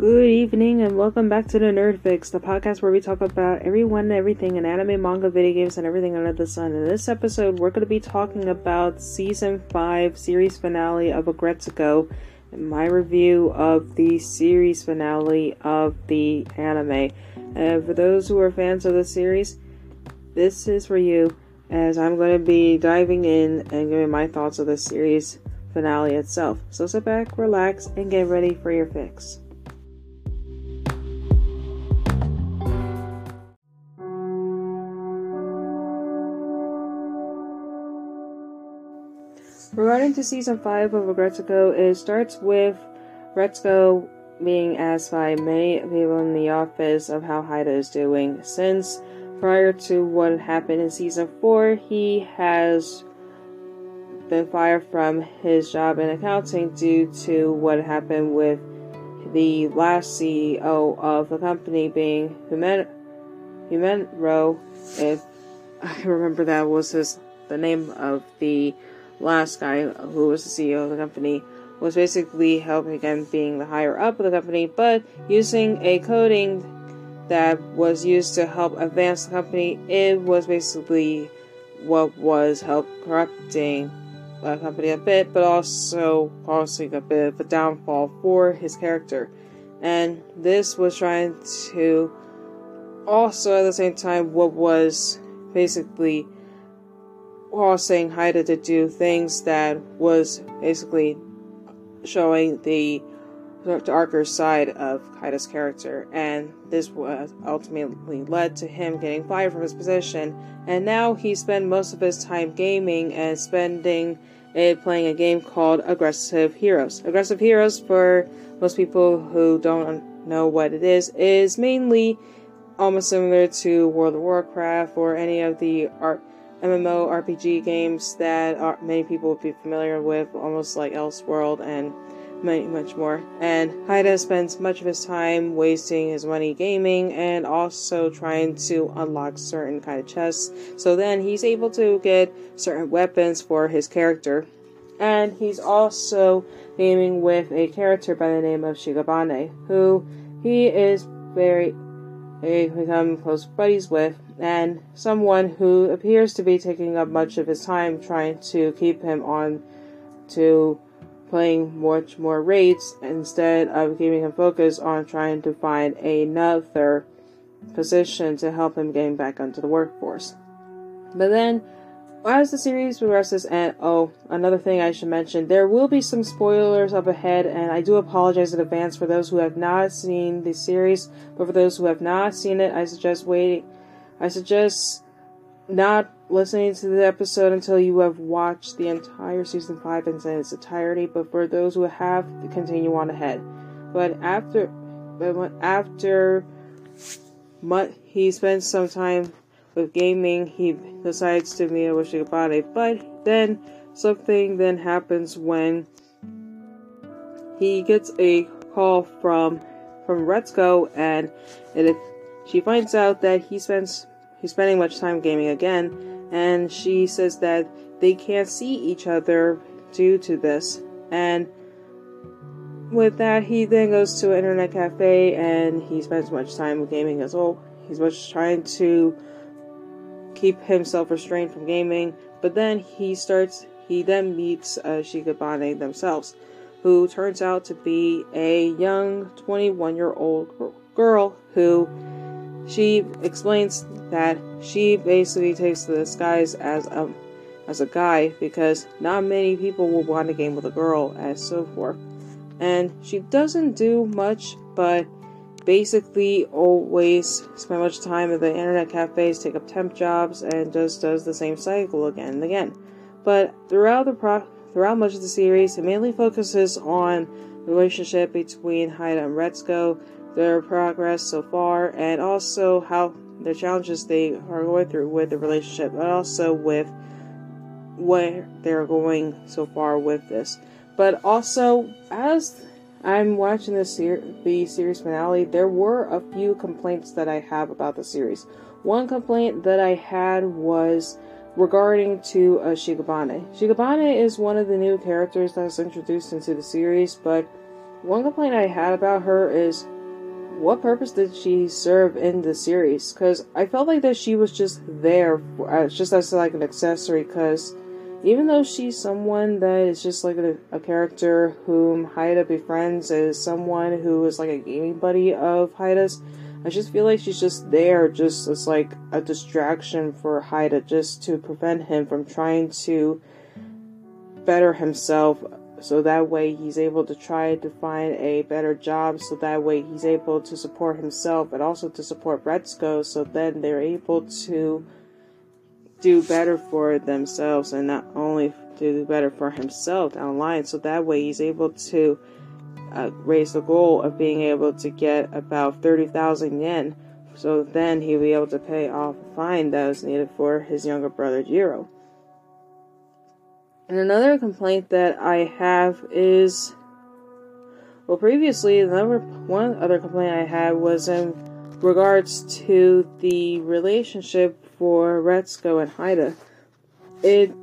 Good evening and welcome back to the Nerd Fix, the podcast where we talk about everyone and everything in anime, manga, video games, and everything under the sun. In this episode, we're going to be talking about season 5 series finale of Aggretsuko and my review of the series finale of the anime. And for those who are fans of the series, this is for you as I'm going to be diving in and giving my thoughts of the series finale itself. So sit back, relax, and get ready for your fix. Regarding to season 5 of Aggretsuko, it starts with Retsuko being asked by many people in the office of how Haida is doing. Since prior to what happened in season 4, he has been fired from his job in accounting due to what happened with the last CEO of the company being Human Humanro. If I remember that was his the name of the last guy who was the CEO of the company was basically helping him being the higher up of the company, but using a coding that was used to help advance the company, it was basically what was help corrupting the company a bit, but also causing a bit of a downfall for his character. And this was trying to also at the same time what was basically causing Haida to do things that was basically showing the darker side of Haida's character, and this was ultimately led to him getting fired from his position. And now he spent most of his time gaming and spending it playing a game called Aggressive Heroes. Aggressive Heroes, for most people who don't know what it is, is mainly almost similar to World of Warcraft or any of the art MMO RPG games that are, many people would be familiar with, almost like Elsword and many, much more. And Haida spends much of his time wasting his money gaming and also trying to unlock certain kind of chests. So then he's able to get certain weapons for his character. And he's also gaming with a character by the name of Shikabane, who he is very, very become close buddies with and someone who appears to be taking up much of his time trying to keep him on to playing much more raids instead of keeping him focused on trying to find another position to help him getting back onto the workforce. But then, as the series progresses, and oh, another thing I should mention, there will be some spoilers up ahead, and I do apologize in advance for those who have not seen the series, but for those who have not seen it, I suggest waiting I suggest not listening to the episode until you have watched the entire season 5 in its entirety, but for those who have, continue on ahead. But after, but after he spends some time with gaming, he decides to meet with Shikabane, but then something then happens when he gets a call from from Retsuko and it, she finds out that he spends He's spending much time gaming again, and she says that they can't see each other due to this. And with that, he then goes to an internet cafe and he spends much time gaming as well. He's much trying to keep himself restrained from gaming, but then he starts. He then meets uh, Shikabane themselves, who turns out to be a young 21 year old girl who she explains that she basically takes the disguise as a as a guy because not many people will want to game with a girl and so forth. And she doesn't do much but basically always spend much time at the internet cafes, take up temp jobs, and just does the same cycle again and again. But throughout the pro- throughout much of the series, it mainly focuses on the relationship between Haida and Retsuko, their progress so far, and also how the challenges they are going through with the relationship, but also with where they're going so far with this. But also, as I'm watching the, ser- the series finale, there were a few complaints that I have about the series. One complaint that I had was regarding to uh, Shikabane. Shikabane is one of the new characters that's introduced into the series, but one complaint I had about her is what purpose did she serve in the series? Because I felt like that she was just there, for, uh, just as like an accessory. Because even though she's someone that is just like a, a character whom Haida befriends, is someone who is like a gaming buddy of Haida's, I just feel like she's just there, just as like a distraction for Haida, just to prevent him from trying to better himself. So that way he's able to try to find a better job. So that way he's able to support himself and also to support Retsuko so then they're able to do better for themselves and not only do better for himself down the line so that way he's able to uh, raise the goal of being able to get about 30,000 yen so then he'll be able to pay off a fine that was needed for his younger brother Jiro. And another complaint that I have is well, previously, the number one other complaint I had was in regards to the relationship for Retsuko and Haida. It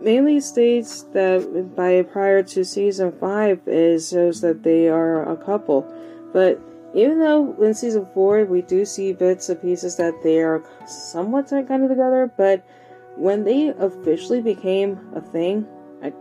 mainly states that by prior to season five, it shows that they are a couple. But even though in season four we do see bits and pieces that they are somewhat kind of together, but when they officially became a thing, I,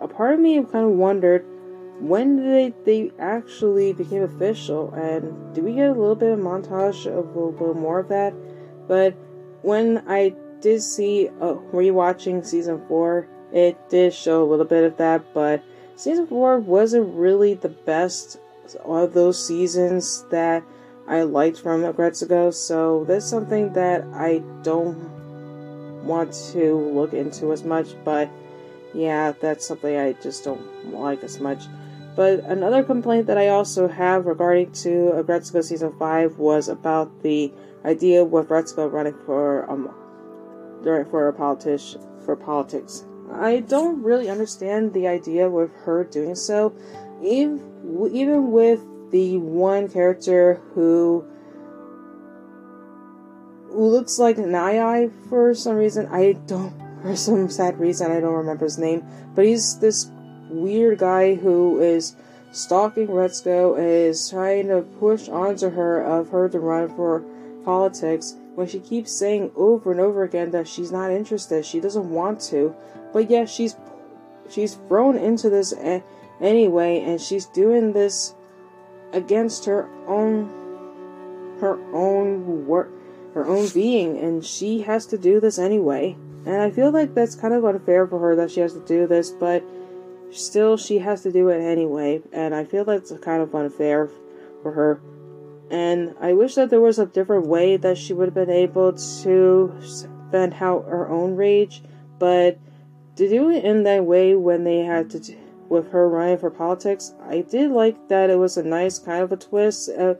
a part of me kind of wondered when they, they actually became official, and do we get a little bit of montage of a little bit more of that? But when I did see uh, rewatching season four, it did show a little bit of that, but season four wasn't really the best of those seasons that I liked from Aggretsuko, so that's something that I don't want to look into as much, but yeah, that's something I just don't like as much. But another complaint that I also have regarding to Aggretsuko season five was about the idea with Retsuko running for um during for a politician for politics. I don't really understand the idea with her doing so, even even with the one character who who looks like Nai for some reason. I don't, for some sad reason, I don't remember his name. But he's this weird guy who is stalking Retsuko and is trying to push onto her of her to run for politics when she keeps saying over and over again that she's not interested, she doesn't want to. But yeah, she's she's thrown into this a- anyway, and she's doing this against her own her own work her own being, and she has to do this anyway. And I feel like that's kind of unfair for her that she has to do this, but still, she has to do it anyway. And I feel that's kind of unfair for her. And I wish that there was a different way that she would have been able to vent out her own rage, but to do it in that way when they had to, with her running for politics, I did like that it was a nice kind of a twist, a,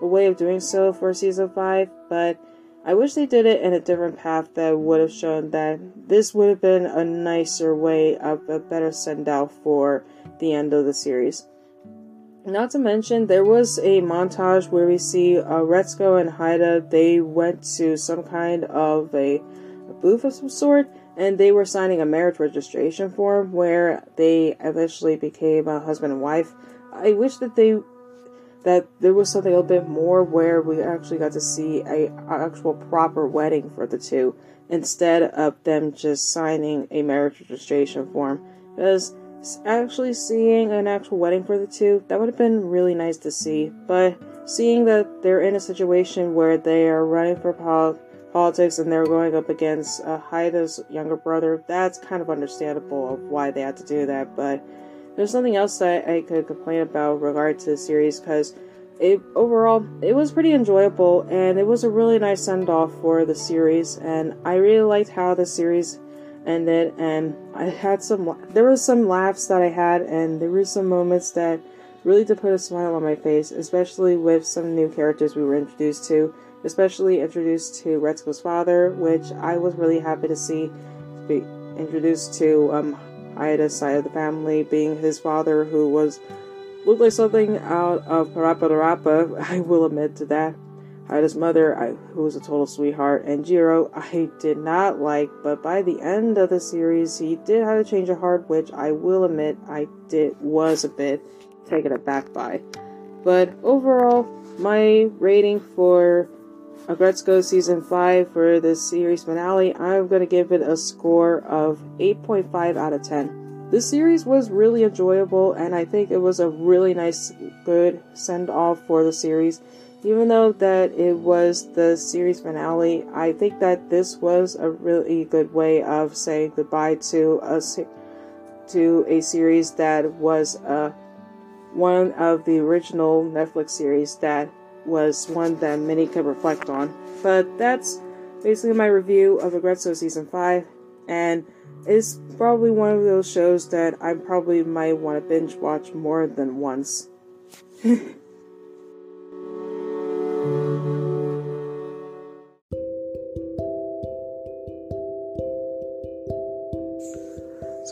a way of doing so for season 5, but I wish they did it in a different path that would have shown that this would have been a nicer way of a better send out for the end of the series. Not to mention, there was a montage where we see uh, Retsuko and Haida. They went to some kind of a, a booth of some sort, and they were signing a marriage registration form where they eventually became a husband and wife. I wish that they that there was something a little bit more where we actually got to see a actual proper wedding for the two instead of them just signing a marriage registration form. Because actually seeing an actual wedding for the two that would have been really nice to see. But seeing that they're in a situation where they are running for pol- politics and they're going up against uh, Haida's younger brother that's kind of understandable of why they had to do that but there's nothing else that I could complain about regard to the series because it overall it was pretty enjoyable and it was a really nice send off for the series and I really liked how the series ended and I had some there was some laughs that I had and there were some moments that really did put a smile on my face, especially with some new characters we were introduced to, especially introduced to Retsuko's father, which I was really happy to see be introduced to um, Haida's side of the family, being his father, who was looked like something out of PaRappaRappa. I will admit to that. Haida's mother, I, who was a total sweetheart, and Jiro, I did not like, but by the end of the series, he did have a change of heart, which I will admit I did was a bit taken aback by. But overall, my rating for Aggretsuko Season 5 for the series finale, I'm going to give it a score of 8.5 out of 10. This series was really enjoyable, and I think it was a really nice, good send off for the series. Even though that it was the series finale, I think that this was a really good way of saying goodbye to a to a series that was uh, one of the original Netflix series that was one that many could reflect on. But that's basically my review of Aggretsuko Season 5, and it's probably one of those shows that I probably might want to binge watch more than once.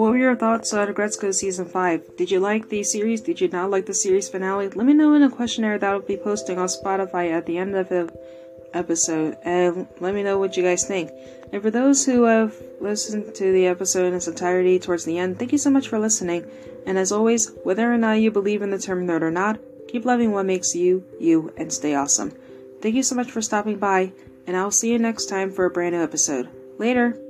what were your thoughts on Aggretsuko Season 5? Did you like the series? Did you not like the series finale? Let me know in a questionnaire that I'll be posting on Spotify at the end of the episode, and let me know what you guys think. And for those who have listened to the episode in its entirety towards the end, thank you so much for listening. And as always, whether or not you believe in the term nerd or not, keep loving what makes you, you, and stay awesome. Thank you so much for stopping by, and I'll see you next time for a brand new episode. Later!